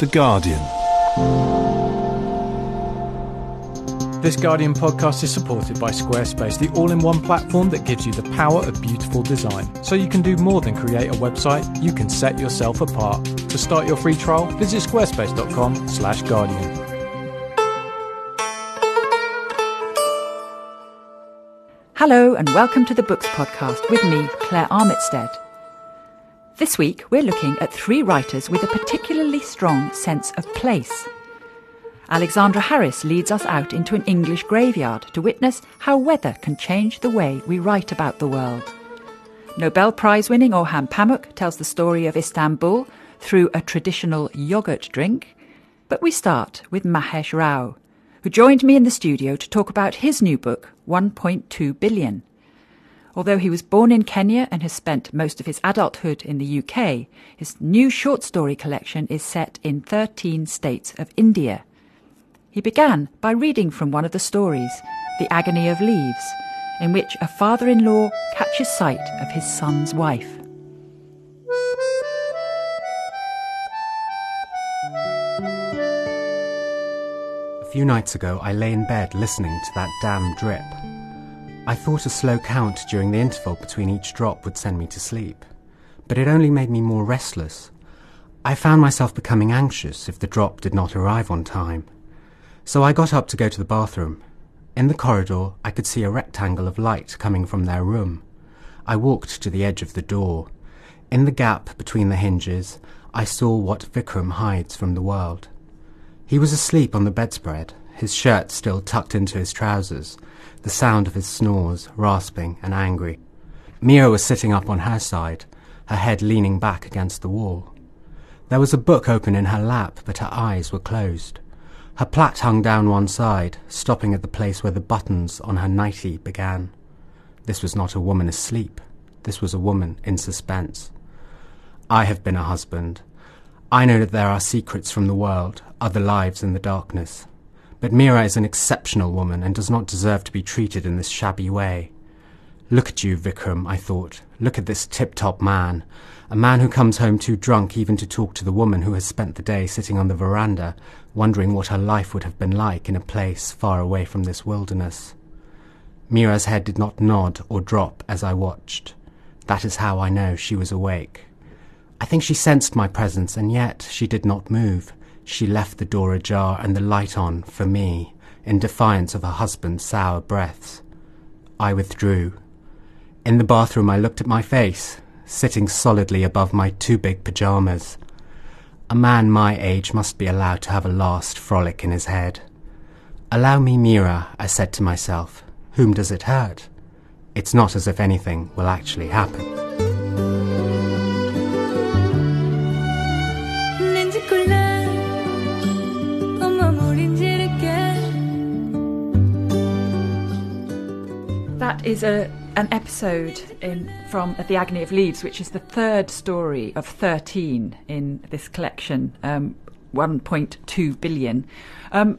The Guardian. This Guardian podcast is supported by Squarespace, the all in one platform that gives you the power of beautiful design. So you can do more than create a website, you can set yourself apart. To start your free trial, visit squarespace.com/slash guardian. Hello, and welcome to the Books Podcast with me, Claire Armitstead. This week, we're looking at three writers with a particularly strong sense of place. Alexandra Harris leads us out into an English graveyard to witness how weather can change the way we write about the world. Nobel Prize winning Orhan Pamuk tells the story of Istanbul through a traditional yogurt drink. But we start with Mahesh Rao, who joined me in the studio to talk about his new book, 1.2 Billion. Although he was born in Kenya and has spent most of his adulthood in the UK, his new short story collection is set in 13 states of India. He began by reading from one of the stories, The Agony of Leaves, in which a father in law catches sight of his son's wife. A few nights ago, I lay in bed listening to that damn drip. I thought a slow count during the interval between each drop would send me to sleep, but it only made me more restless. I found myself becoming anxious if the drop did not arrive on time. So I got up to go to the bathroom. In the corridor, I could see a rectangle of light coming from their room. I walked to the edge of the door. In the gap between the hinges, I saw what Vikram hides from the world. He was asleep on the bedspread, his shirt still tucked into his trousers, the sound of his snores rasping and angry. Mira was sitting up on her side, her head leaning back against the wall. There was a book open in her lap, but her eyes were closed. Her plait hung down one side, stopping at the place where the buttons on her nightie began. This was not a woman asleep. This was a woman in suspense. I have been a husband. I know that there are secrets from the world, other lives in the darkness. But Mira is an exceptional woman and does not deserve to be treated in this shabby way. Look at you, Vikram, I thought. Look at this tip-top man. A man who comes home too drunk even to talk to the woman who has spent the day sitting on the veranda, wondering what her life would have been like in a place far away from this wilderness. Mira's head did not nod or drop as I watched. That is how I know she was awake. I think she sensed my presence, and yet she did not move. She left the door ajar and the light on for me, in defiance of her husband's sour breaths. I withdrew. In the bathroom, I looked at my face, sitting solidly above my too big pyjamas. A man my age must be allowed to have a last frolic in his head. Allow me, Mira, I said to myself. Whom does it hurt? It's not as if anything will actually happen. That is a an episode in from The Agony of Leaves, which is the third story of 13 in this collection, um, 1.2 billion. Um,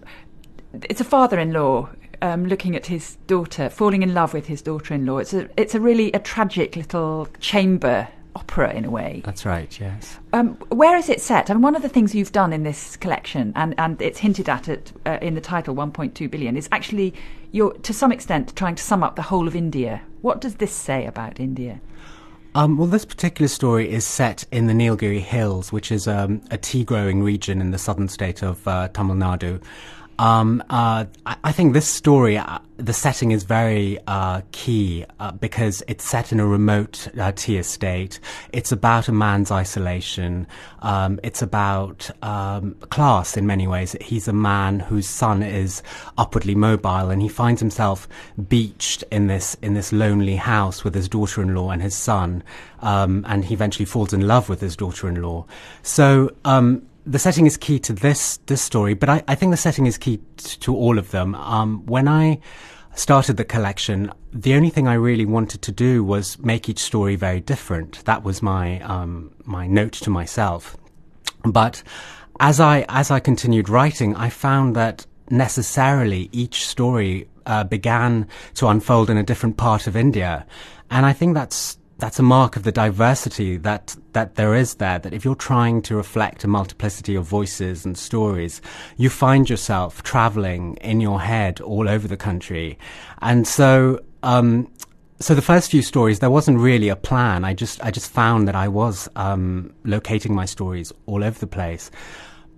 it's a father-in-law um, looking at his daughter, falling in love with his daughter-in-law. It's a it's a really a tragic little chamber opera in a way. That's right, yes. Um, where is it set? I mean, one of the things you've done in this collection, and, and it's hinted at it uh, in the title, 1.2 billion, is actually you're to some extent trying to sum up the whole of India. What does this say about India? Um, well, this particular story is set in the Nilgiri Hills, which is um, a tea growing region in the southern state of uh, Tamil Nadu. Um, uh, I, I, think this story, uh, the setting is very uh, key uh, because it's set in a remote uh, tea estate. It's about a man's isolation. Um, it's about um, class in many ways. He's a man whose son is upwardly mobile, and he finds himself beached in this in this lonely house with his daughter-in-law and his son. Um, and he eventually falls in love with his daughter-in-law. So um, the setting is key to this this story, but I, I think the setting is key t- to all of them. Um, when I started the collection, the only thing I really wanted to do was make each story very different. That was my um, my note to myself. But as I as I continued writing, I found that necessarily each story uh, began to unfold in a different part of India, and I think that's that's a mark of the diversity that that there is there. That if you're trying to reflect a multiplicity of voices and stories, you find yourself traveling in your head all over the country, and so. Um, so the first few stories, there wasn't really a plan. I just, I just found that I was um, locating my stories all over the place.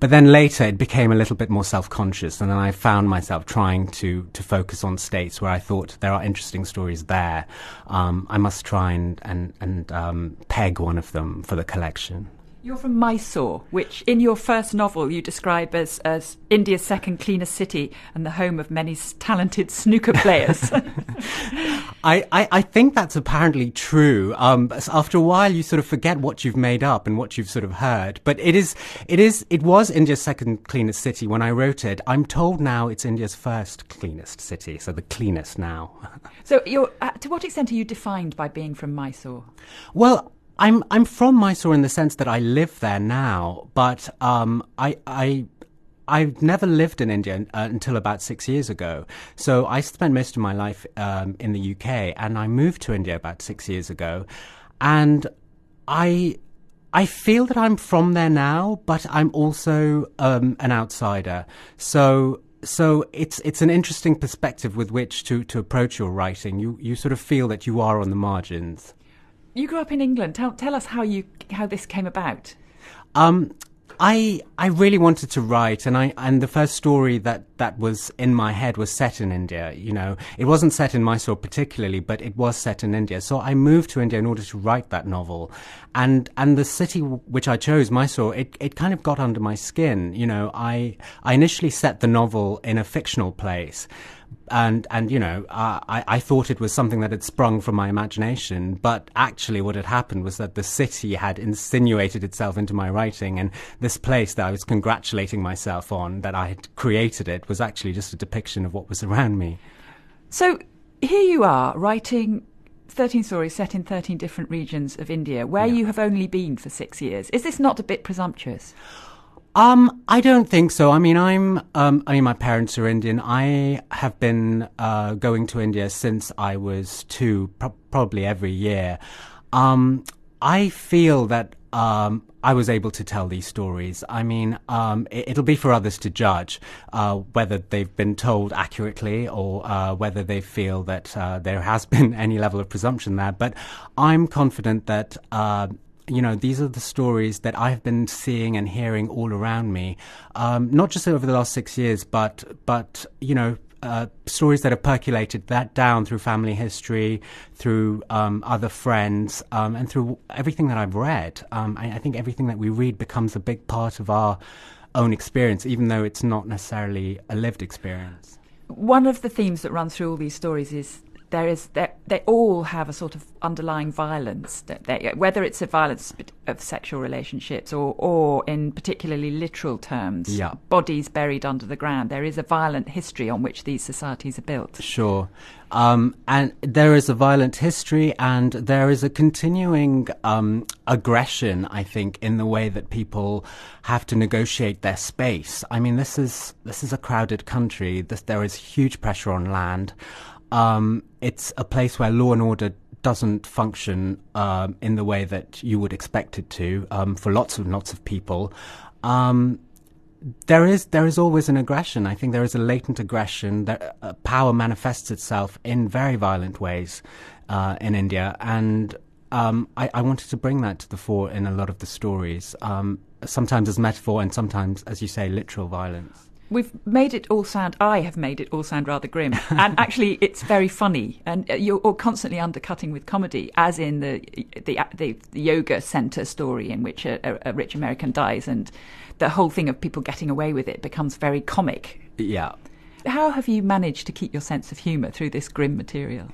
But then later it became a little bit more self-conscious and then I found myself trying to, to focus on states where I thought there are interesting stories there. Um, I must try and, and, and um, peg one of them for the collection. You're from Mysore, which in your first novel you describe as, as India's second cleanest city and the home of many talented snooker players. I, I, I, think that's apparently true. Um, after a while, you sort of forget what you've made up and what you've sort of heard. But it is, it is, it was India's second cleanest city when I wrote it. I'm told now it's India's first cleanest city, so the cleanest now. so, uh, to what extent are you defined by being from Mysore? Well, I'm I'm from Mysore in the sense that I live there now, but um, I I I've never lived in India uh, until about six years ago. So I spent most of my life um, in the UK, and I moved to India about six years ago, and I. I feel that I'm from there now, but I'm also um, an outsider. So so it's it's an interesting perspective with which to, to approach your writing. You you sort of feel that you are on the margins. You grew up in England. Tell tell us how you how this came about. Um, I I really wanted to write, and I and the first story that that was in my head was set in India. You know, it wasn't set in Mysore particularly, but it was set in India. So I moved to India in order to write that novel, and and the city which I chose, Mysore, it it kind of got under my skin. You know, I I initially set the novel in a fictional place and and you know uh, I, I thought it was something that had sprung from my imagination but actually what had happened was that the city had insinuated itself into my writing and this place that I was congratulating myself on that I had created it was actually just a depiction of what was around me. So here you are writing 13 stories set in 13 different regions of India where yeah. you have only been for 6 years. Is this not a bit presumptuous um, I don't think so. I mean, I'm, um, I mean, my parents are Indian. I have been, uh, going to India since I was two, pro- probably every year. Um, I feel that, um, I was able to tell these stories. I mean, um, it, will be for others to judge uh, whether they've been told accurately or uh, whether they feel that uh, there has been any level of presumption there. But I'm confident that uh, you know, these are the stories that I've been seeing and hearing all around me, um, not just over the last six years, but but you know, uh, stories that have percolated that down through family history, through um, other friends, um, and through everything that I've read. Um, I, I, think everything that we read becomes a big part of our own experience, even though it's not necessarily a lived experience. One of the themes that runs through all these stories is there is they all have a sort of underlying violence, they, whether it's a violence of sexual relationships or, or in particularly literal terms, yeah. bodies buried under the ground. There is a violent history on which these societies are built. Sure. Um, and there is a violent history, and there is a continuing um, aggression, I think, in the way that people have to negotiate their space. I mean, this is this is a crowded country. This, there is huge pressure on land. Um, it's a place where law and order doesn't function um, in the way that you would expect it to um, for lots and lots of people. Um, there is there is always an aggression. I think there is a latent aggression that uh, power manifests itself in very violent ways uh, in India, and um, I, I, wanted to bring that to the fore in a lot of the stories. Um, sometimes as metaphor, and sometimes, as you say, literal violence we've made it all sound. I have made it all sound rather grim, and actually, it's very funny. And uh, you're constantly undercutting with comedy, as in the the, the, the yoga center story in which a, a, a, rich American dies, and the whole thing of people getting away with it becomes very comic. Yeah. How have you managed to keep your sense of humour through this grim material?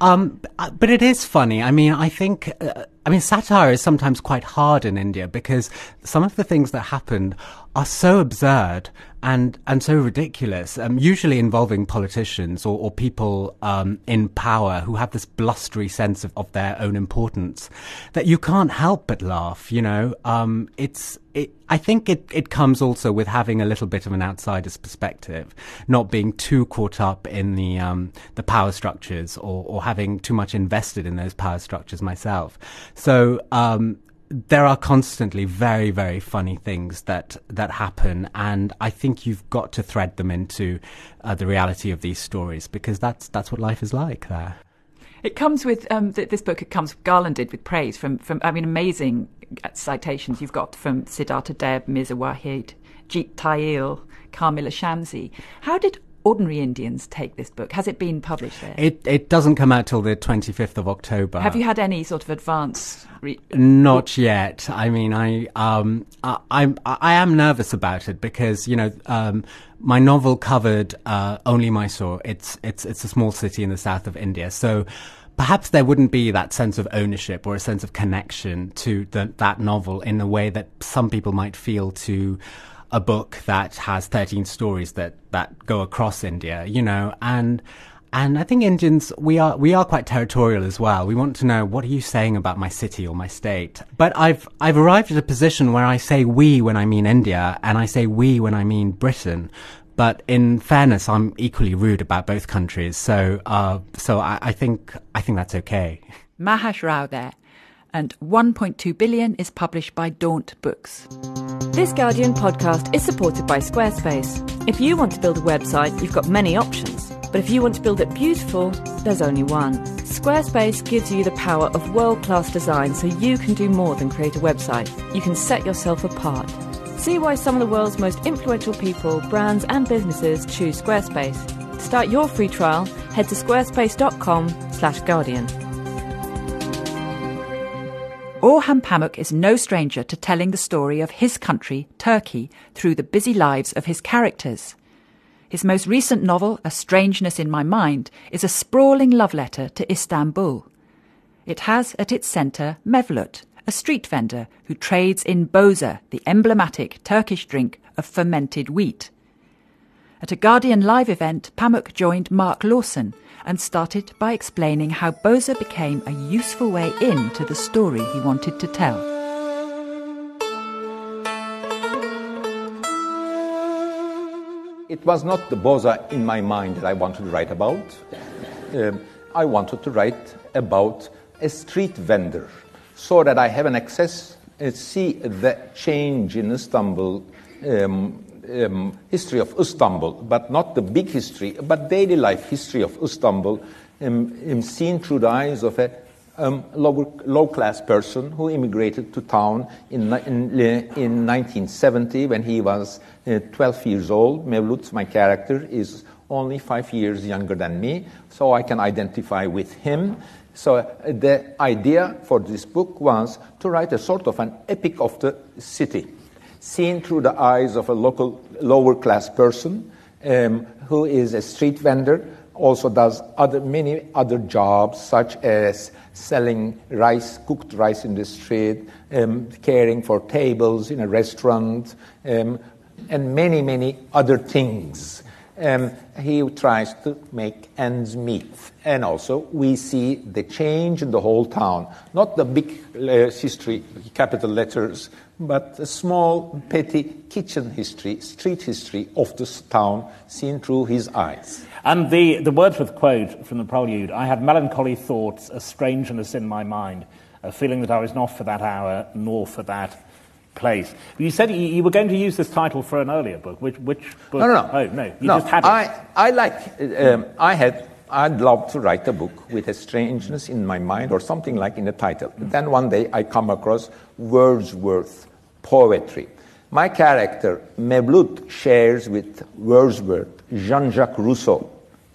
Um, but it is funny. I mean, I think. Uh, I mean, satire is sometimes quite hard in India because some of the things that happened are so absurd and and so ridiculous. Um, usually involving politicians or, or people um, in power who have this blustery sense of, of their own importance that you can't help but laugh. You know, um, it's. It, I think it, it comes also with having a little bit of an outsider's perspective, not being too caught up in the um, the power structures or, or having too much invested in those power structures myself. So um, there are constantly very very funny things that that happen and i think you've got to thread them into uh, the reality of these stories because that's that's what life is like there it comes with um, th- this book. It comes garlanded with praise from, from I mean, amazing citations you've got from Siddhartha Deb, Mirza Waheed, Jeet Thayil, Kamila Shamsie. How did ordinary Indians take this book? Has it been published there? It it doesn't come out till the 25th of October. Have you had any sort of advance? Re- Not yet. I mean, I um I, I'm I am nervous about it because you know um my novel covered uh, only Mysore. It's it's it's a small city in the south of India, so perhaps there wouldn't be that sense of ownership or a sense of connection to the, that novel in a way that some people might feel to a book that has 13 stories that, that go across India, you know, and, and I think Indians, we are, we are quite territorial as well. We want to know, what are you saying about my city or my state? But I've, I've arrived at a position where I say we when I mean India and I say we when I mean Britain. But in fairness, I'm equally rude about both countries. So, uh, so I, I think, I think that's okay. Mahesh Rao there. And 1.2 billion is published by Daunt Books. This Guardian podcast is supported by Squarespace. If you want to build a website, you've got many options. But if you want to build it beautiful, there's only one. Squarespace gives you the power of world class design so you can do more than create a website. You can set yourself apart. See why some of the world's most influential people, brands, and businesses choose Squarespace. To start your free trial, head to squarespace.com/guardian. Orhan Pamuk is no stranger to telling the story of his country, Turkey, through the busy lives of his characters. His most recent novel, A Strangeness in My Mind, is a sprawling love letter to Istanbul. It has at its centre Mevlut, a street vendor who trades in boza, the emblematic Turkish drink of fermented wheat. At a Guardian Live event, Pamuk joined Mark Lawson and started by explaining how boza became a useful way in to the story he wanted to tell. It was not the boza in my mind that I wanted to write about. Um, I wanted to write about a street vendor so that I have an access, uh, see the change in Istanbul, um, um, history of Istanbul, but not the big history, but daily life history of Istanbul, um, seen through the eyes of a um, low, low, class person who immigrated to town in, in, in 1970 when he was uh, 12 years old. Mevlut, my character, is only five years younger than me, so I can identify with him. So uh, the idea for this book was to write a sort of an epic of the city, seen through the eyes of a local lower class person um, who is a street vendor, also does other, many other jobs such as selling rice, cooked rice in the street, um, caring for tables in a restaurant, um, and many, many other things. Um, he tries to make ends meet. And also, we see the change in the whole town. Not the big uh, history, capital letters, but a small, petty kitchen history, street history of this town seen through his eyes. And the, the Wordsworth quote from the prelude I had melancholy thoughts, a strangeness in my mind, a feeling that I was not for that hour, nor for that place. You said you, were going to use this title for an earlier book. Which, which book? No, no, no. Oh, no. You no, just had it. I, I like, um, I had, I'd love to write a book with a strangeness in my mind or something like in the title. Mm. Then one day I come across Wordsworth poetry. My character, Mevlut, shares with Wordsworth, Jean Jacques Rousseau,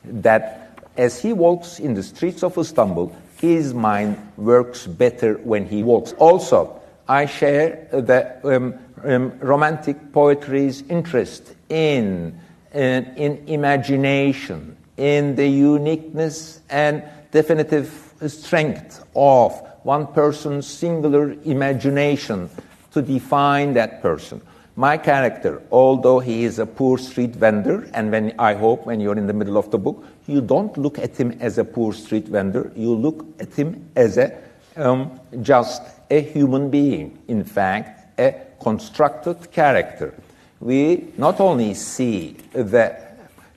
that as he walks in the streets of Istanbul, his mind works better when he walks. Also, I share the um, um, romantic poetry's interest in, in, in, imagination, in the uniqueness and definitive strength of one person's singular imagination to define that person. My character, although he is a poor street vendor, and when I hope when you're in the middle of the book, you don't look at him as a poor street vendor, you look at him as a um, just a human being. In fact, a constructed character. We not only see the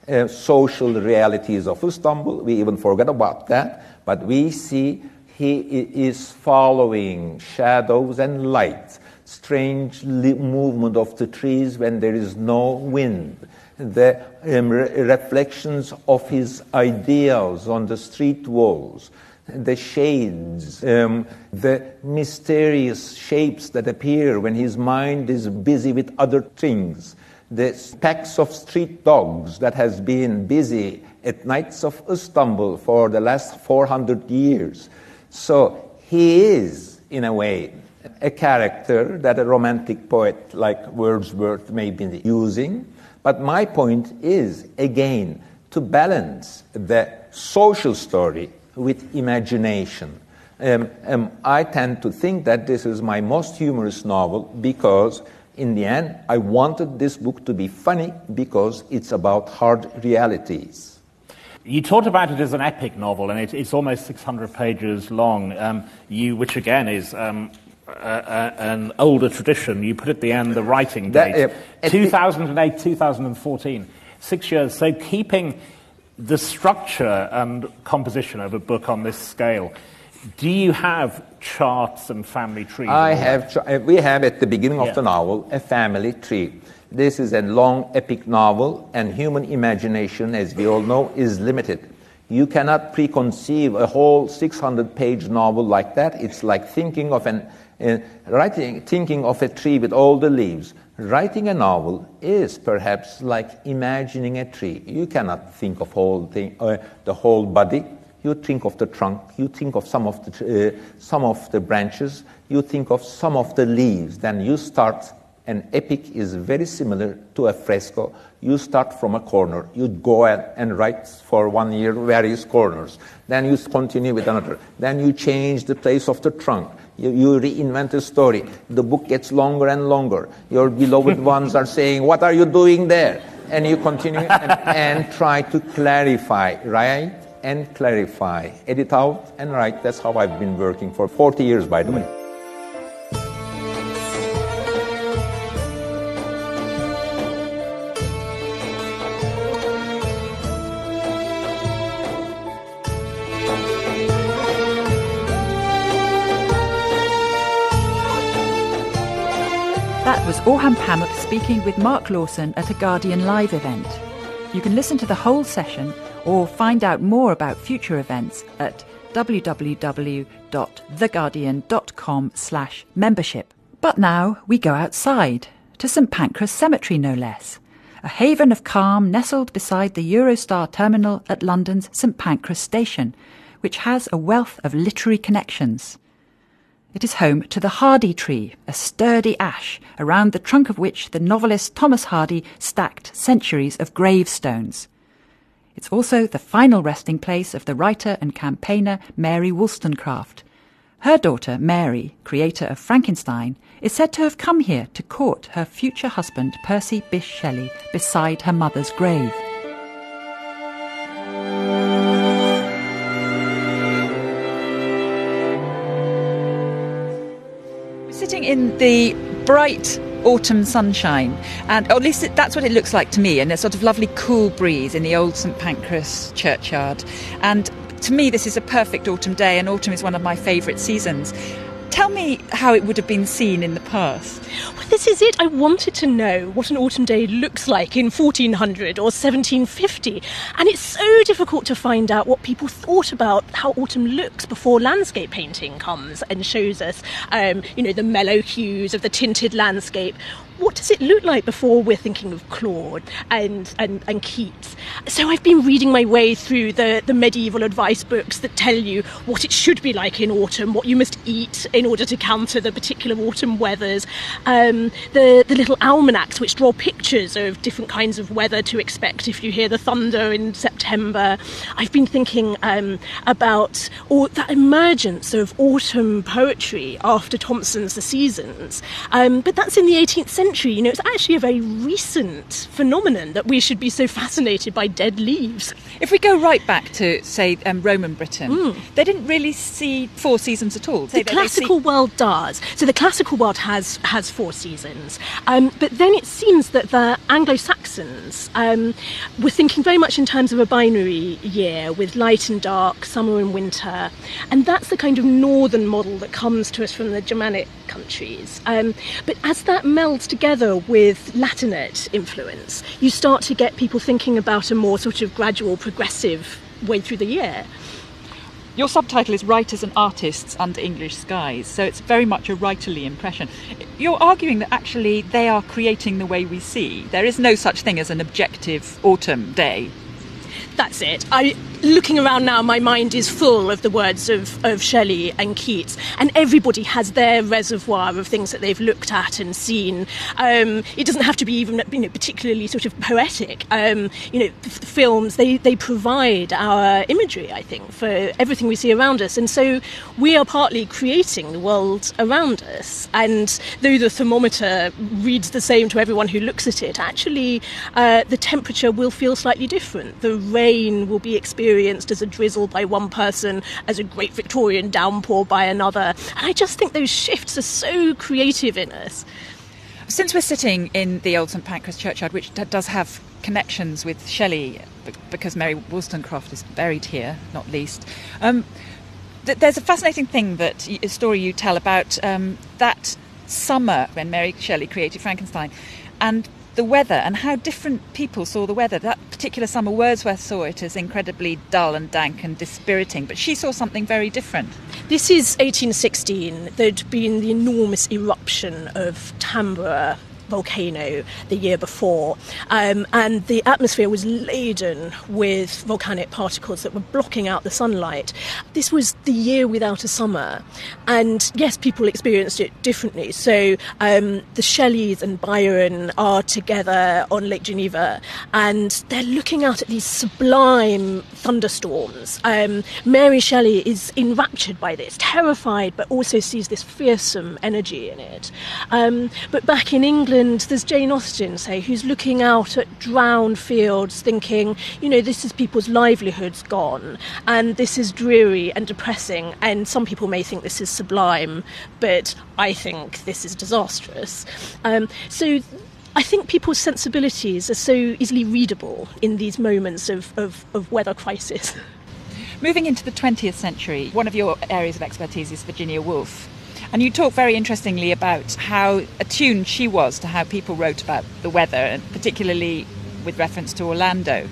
uh, social realities of Istanbul, we even forget about that, but we see he is following shadows and light, strange movement of the trees when there is no wind, the um, re- reflections of his ideals on the street walls, the shades, um, the mysterious shapes that appear when his mind is busy with other things, the packs of street dogs that has been busy at nights of Istanbul for the last 400 years. So he is, in a way, a character that a romantic poet like Wordsworth may be using. But my point is, again, to balance the social story with imagination. Um, um, I tend to think that this is my most humorous novel because, in the end, I wanted this book to be funny because it's about hard realities. You talked about it as an epic novel, and it, it's almost 600 pages long, um, you, which again is um, a, a, an older tradition. You put at the end the writing date that, uh, 2008, 2014, six years. So keeping the structure and composition of a book on this scale, do you have charts and family trees? I have. Uh, we have at the beginning of the novel a family tree. This is a long epic novel, and human imagination, as we all know, is limited. You cannot preconceive a whole 600-page novel like that. It's like thinking of an uh, writing, thinking of a tree with all the leaves. Writing a novel is perhaps like imagining a tree. You cannot think of whole thing, uh, the whole body. You think of the trunk. You think of some of the uh, some of the branches. You think of some of the leaves. Then you start. An epic is very similar to a fresco. You start from a corner. You go and write for one year various corners. Then you continue with another. Then you change the place of the trunk you, you reinvent a story. The book gets longer and longer. Your beloved ones are saying, What are you doing there? And you continue and, and try to clarify, write and clarify, edit out and write. That's how I've been working for 40 years, by the way. That was Orhan Pamuk speaking with Mark Lawson at a Guardian Live event. You can listen to the whole session or find out more about future events at www.theguardian.com slash membership. But now we go outside, to St Pancras Cemetery no less, a haven of calm nestled beside the Eurostar terminal at London's St Pancras station, which has a wealth of literary connections. It is home to the Hardy tree, a sturdy ash around the trunk of which the novelist Thomas Hardy stacked centuries of gravestones. It's also the final resting place of the writer and campaigner Mary Wollstonecraft. Her daughter, Mary, creator of Frankenstein, is said to have come here to court her future husband, Percy Bysshe Shelley, beside her mother's grave. In the bright autumn sunshine, and oh, at least that's what it looks like to me, and a sort of lovely cool breeze in the old St Pancras churchyard. And to me, this is a perfect autumn day, and autumn is one of my favourite seasons. Tell me how it would have been seen in the past. Well, this is it. I wanted to know what an autumn day looks like in 1400 or 1750. And it's so difficult to find out what people thought about how autumn looks before landscape painting comes and shows us, um, you know, the mellow hues of the tinted landscape. What does it look like before we're thinking of Claude and, and, and Keats? So I've been reading my way through the, the medieval advice books that tell you what it should be like in autumn, what you must eat in order to counter the particular autumn weathers, um, the, the little almanacs which draw pictures of different kinds of weather to expect if you hear the thunder in September. I've been thinking um, about all, that emergence of autumn poetry after Thomson's The Seasons, um, but that's in the 18th century century. You know, it's actually a very recent phenomenon that we should be so fascinated by dead leaves. If we go right back to, say, um, Roman Britain, mm. they didn't really see four seasons at all. The classical see... world does. So the classical world has has four seasons, um, but then it seems that the Anglo-Saxons um, were thinking very much in terms of a binary year with light and dark, summer and winter, and that's the kind of northern model that comes to us from the Germanic countries. Um, but as that melds together with Latinate influence, you start to get people thinking about a more sort of gradual, progressive way through the year. Your subtitle is Writers and Artists Under English Skies, so it's very much a writerly impression. You're arguing that actually they are creating the way we see. There is no such thing as an objective autumn day. That's it. I looking around now, my mind is full of the words of, of Shelley and Keats, and everybody has their reservoir of things that they've looked at and seen. Um, it doesn't have to be even you know, particularly sort of poetic. Um, you know, the films they, they provide our imagery, I think, for everything we see around us, and so we are partly creating the world around us. And though the thermometer reads the same to everyone who looks at it, actually uh, the temperature will feel slightly different. The rain will be experienced as a drizzle by one person, as a great Victorian downpour by another. And I just think those shifts are so creative in us. Since we're sitting in the old St Pancras churchyard, which does have connections with Shelley, because Mary Wollstonecraft is buried here, not least. Um, th- there's a fascinating thing that a story you tell about um, that summer when Mary Shelley created Frankenstein, and the weather and how different people saw the weather. That particular summer, Wordsworth saw it as incredibly dull and dank and dispiriting, but she saw something very different. This is 1816. There'd been the enormous eruption of Tambora volcano the year before, um, and the atmosphere was laden with volcanic particles that were blocking out the sunlight. This was the year without a summer, and yes, people experienced it differently. So um, the Shelleys and Byron are together on Lake Geneva, and they're looking out at these sublime thunderstorms. Um, Mary Shelley is enraptured by this, terrified, but also sees this fearsome energy in it. Um, but back in England, England, there's Jane Austen, say, who's looking out at drowned fields, thinking, you know, this is people's livelihoods gone, and this is dreary and depressing, and some people may think this is sublime, but I think this is disastrous. Um, so I think people's sensibilities are so easily readable in these moments of, of, of weather crisis. Moving into the 20th century, one of your areas of expertise is Virginia Woolf. And you talk very interestingly about how attuned she was to how people wrote about the weather, and particularly with reference to Orlando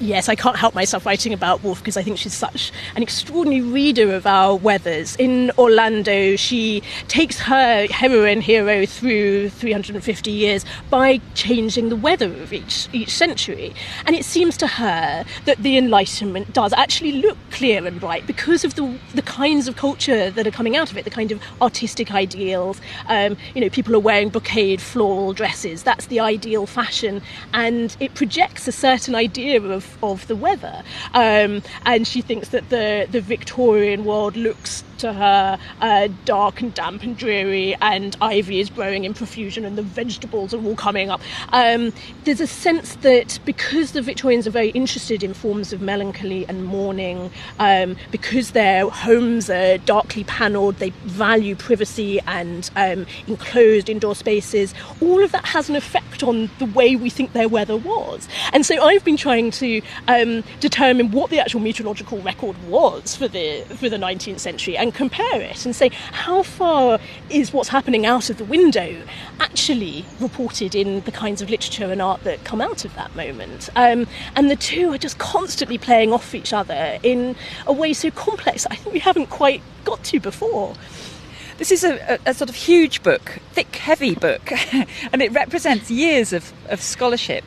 yes, I can't help myself writing about Woolf because I think she's such an extraordinary reader of our weathers. In Orlando, she takes her heroine hero through 350 years by changing the weather of each, each century. And it seems to her that the Enlightenment does actually look clear and bright because of the, the kinds of culture that are coming out of it, the kind of artistic ideals. Um, you know, people are wearing brocade floral dresses. That's the ideal fashion. And it projects a certain idea of, of the weather. Um, and she thinks that the, the Victorian world looks to her uh, dark and damp and dreary, and ivy is growing in profusion, and the vegetables are all coming up. Um, there's a sense that because the Victorians are very interested in forms of melancholy and mourning, um, because their homes are darkly panelled, they value privacy and um, enclosed indoor spaces, all of that has an effect on the way we think their weather was. And so I've been trying to um, determine what the actual meteorological record was for the for the 19th century and compare it and say how far is what's happening out of the window actually reported in the kinds of literature and art that come out of that moment. Um, and the two are just constantly playing off each other in a way so complex I think we haven't quite got to before. This is a, a, a, sort of huge book, thick, heavy book, and it represents years of, of scholarship.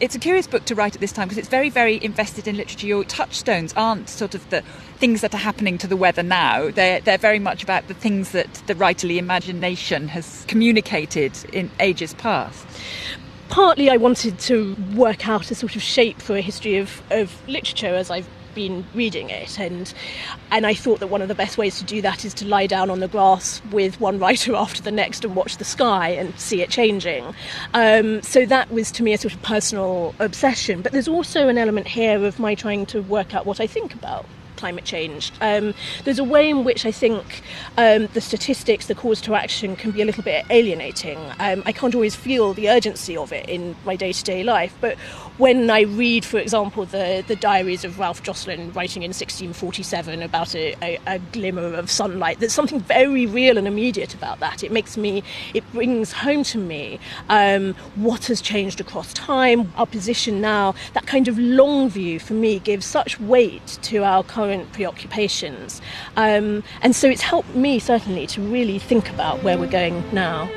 It's a curious book to write at this time because it's very, very invested in literature. Your touchstones aren't sort of the things that are happening to the weather now. They're, they're very much about the things that the writerly imagination has communicated in ages past partly I wanted to work out a sort of shape for a history of, of literature as I've been reading it and and I thought that one of the best ways to do that is to lie down on the grass with one writer after the next and watch the sky and see it changing. Um, so that was to me a sort of personal obsession. But there's also an element here of my trying to work out what I think about climate change. Um, there's a way in which I think um, the statistics, the calls to action, can be a little bit alienating. Um, I can't always feel the urgency of it in my day to day life, but when I read, for example, the, the diaries of Ralph Josselin writing in 1647 about a, a, a, glimmer of sunlight, there's something very real and immediate about that. It makes me, it brings home to me um, what has changed across time, our position now. That kind of long view for me gives such weight to our current preoccupations. Um, and so it's helped me certainly to really think about where we're going now.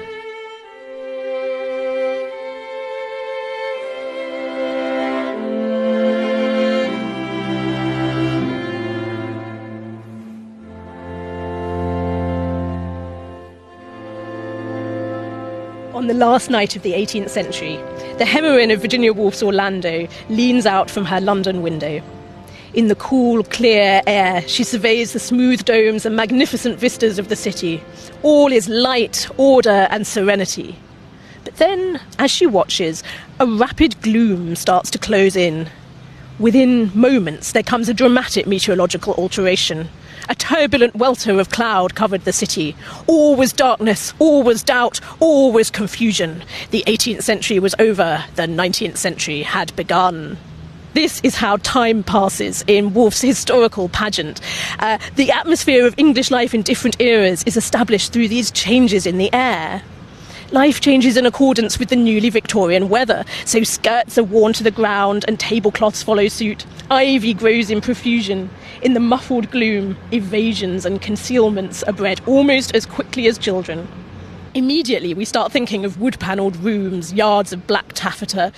On the last night of the 18th century, the heroine of Virginia Woolf's Orlando leans out from her London window. In the cool, clear air, she surveys the smooth domes and magnificent vistas of the city. All is light, order, and serenity. But then, as she watches, a rapid gloom starts to close in. Within moments, there comes a dramatic meteorological alteration. A turbulent welter of cloud covered the city. All was darkness, all was doubt, all was confusion. The 18th century was over, the 19th century had begun. This is how time passes in Woolf's historical pageant. Uh, the atmosphere of English life in different eras is established through these changes in the air. Life changes in accordance with the newly Victorian weather, so skirts are worn to the ground and tablecloths follow suit. Ivy grows in profusion. In the muffled gloom, evasions and concealments are bred almost as quickly as children. Immediately, we start thinking of wood panelled rooms, yards of black taffeta.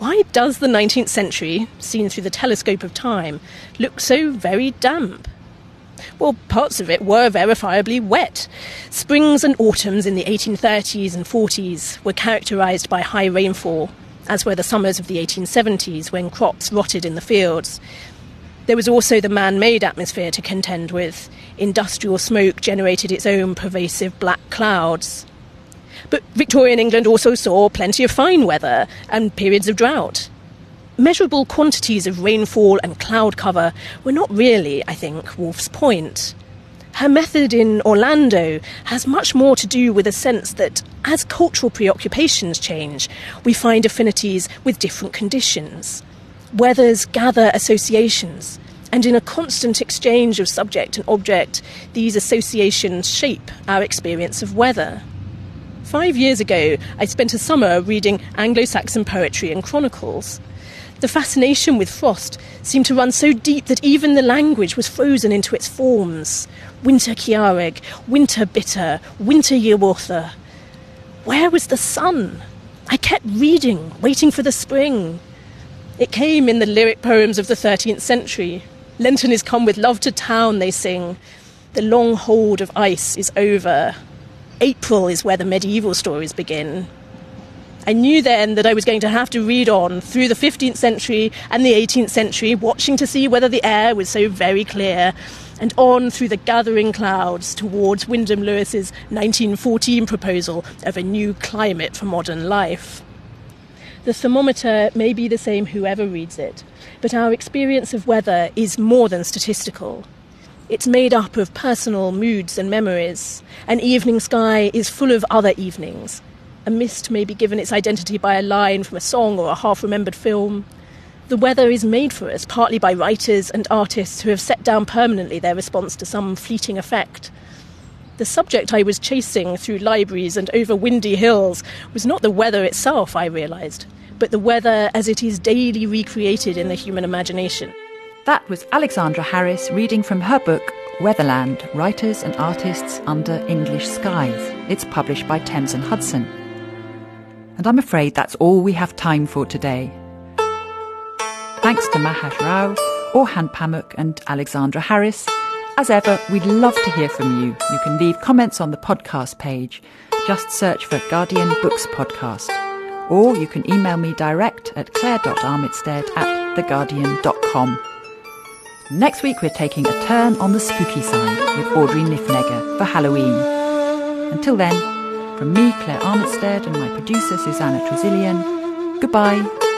Why does the 19th century, seen through the telescope of time, look so very damp? Well, parts of it were verifiably wet. Springs and autumns in the 1830s and 40s were characterised by high rainfall, as were the summers of the 1870s when crops rotted in the fields. There was also the man made atmosphere to contend with. Industrial smoke generated its own pervasive black clouds. But Victorian England also saw plenty of fine weather and periods of drought measurable quantities of rainfall and cloud cover were not really, I think, Woolf's point. Her method in Orlando has much more to do with a sense that as cultural preoccupations change, we find affinities with different conditions. Weathers gather associations, and in a constant exchange of subject and object, these associations shape our experience of weather. Five years ago, I spent a summer reading Anglo Saxon poetry and chronicles. The fascination with frost seemed to run so deep that even the language was frozen into its forms. Winter Ciareg, Winter Bitter, Winter Yearwotha. Where was the sun? I kept reading, waiting for the spring. It came in the lyric poems of the 13th century. Lenten is come with love to town, they sing. The long hold of ice is over. April is where the medieval stories begin. I knew then that I was going to have to read on through the 15th century and the 18th century, watching to see whether the air was so very clear, and on through the gathering clouds towards Wyndham Lewis's 1914 proposal of a new climate for modern life. The thermometer may be the same whoever reads it, but our experience of weather is more than statistical. It's made up of personal moods and memories. An evening sky is full of other evenings, a mist may be given its identity by a line from a song or a half remembered film. The weather is made for us partly by writers and artists who have set down permanently their response to some fleeting effect. The subject I was chasing through libraries and over windy hills was not the weather itself, I realised, but the weather as it is daily recreated in the human imagination. That was Alexandra Harris reading from her book Weatherland Writers and Artists Under English Skies. It's published by Thames and Hudson. And I'm afraid that's all we have time for today. Thanks to Mahesh Rao, Orhan Pamuk, and Alexandra Harris. As ever, we'd love to hear from you. You can leave comments on the podcast page. Just search for Guardian Books Podcast. Or you can email me direct at claire.armitstead at theguardian.com. Next week, we're taking a turn on the spooky side with Audrey Niffenegger for Halloween. Until then, from me, Claire Armitstead, and my producer, Susannah Tresilian, goodbye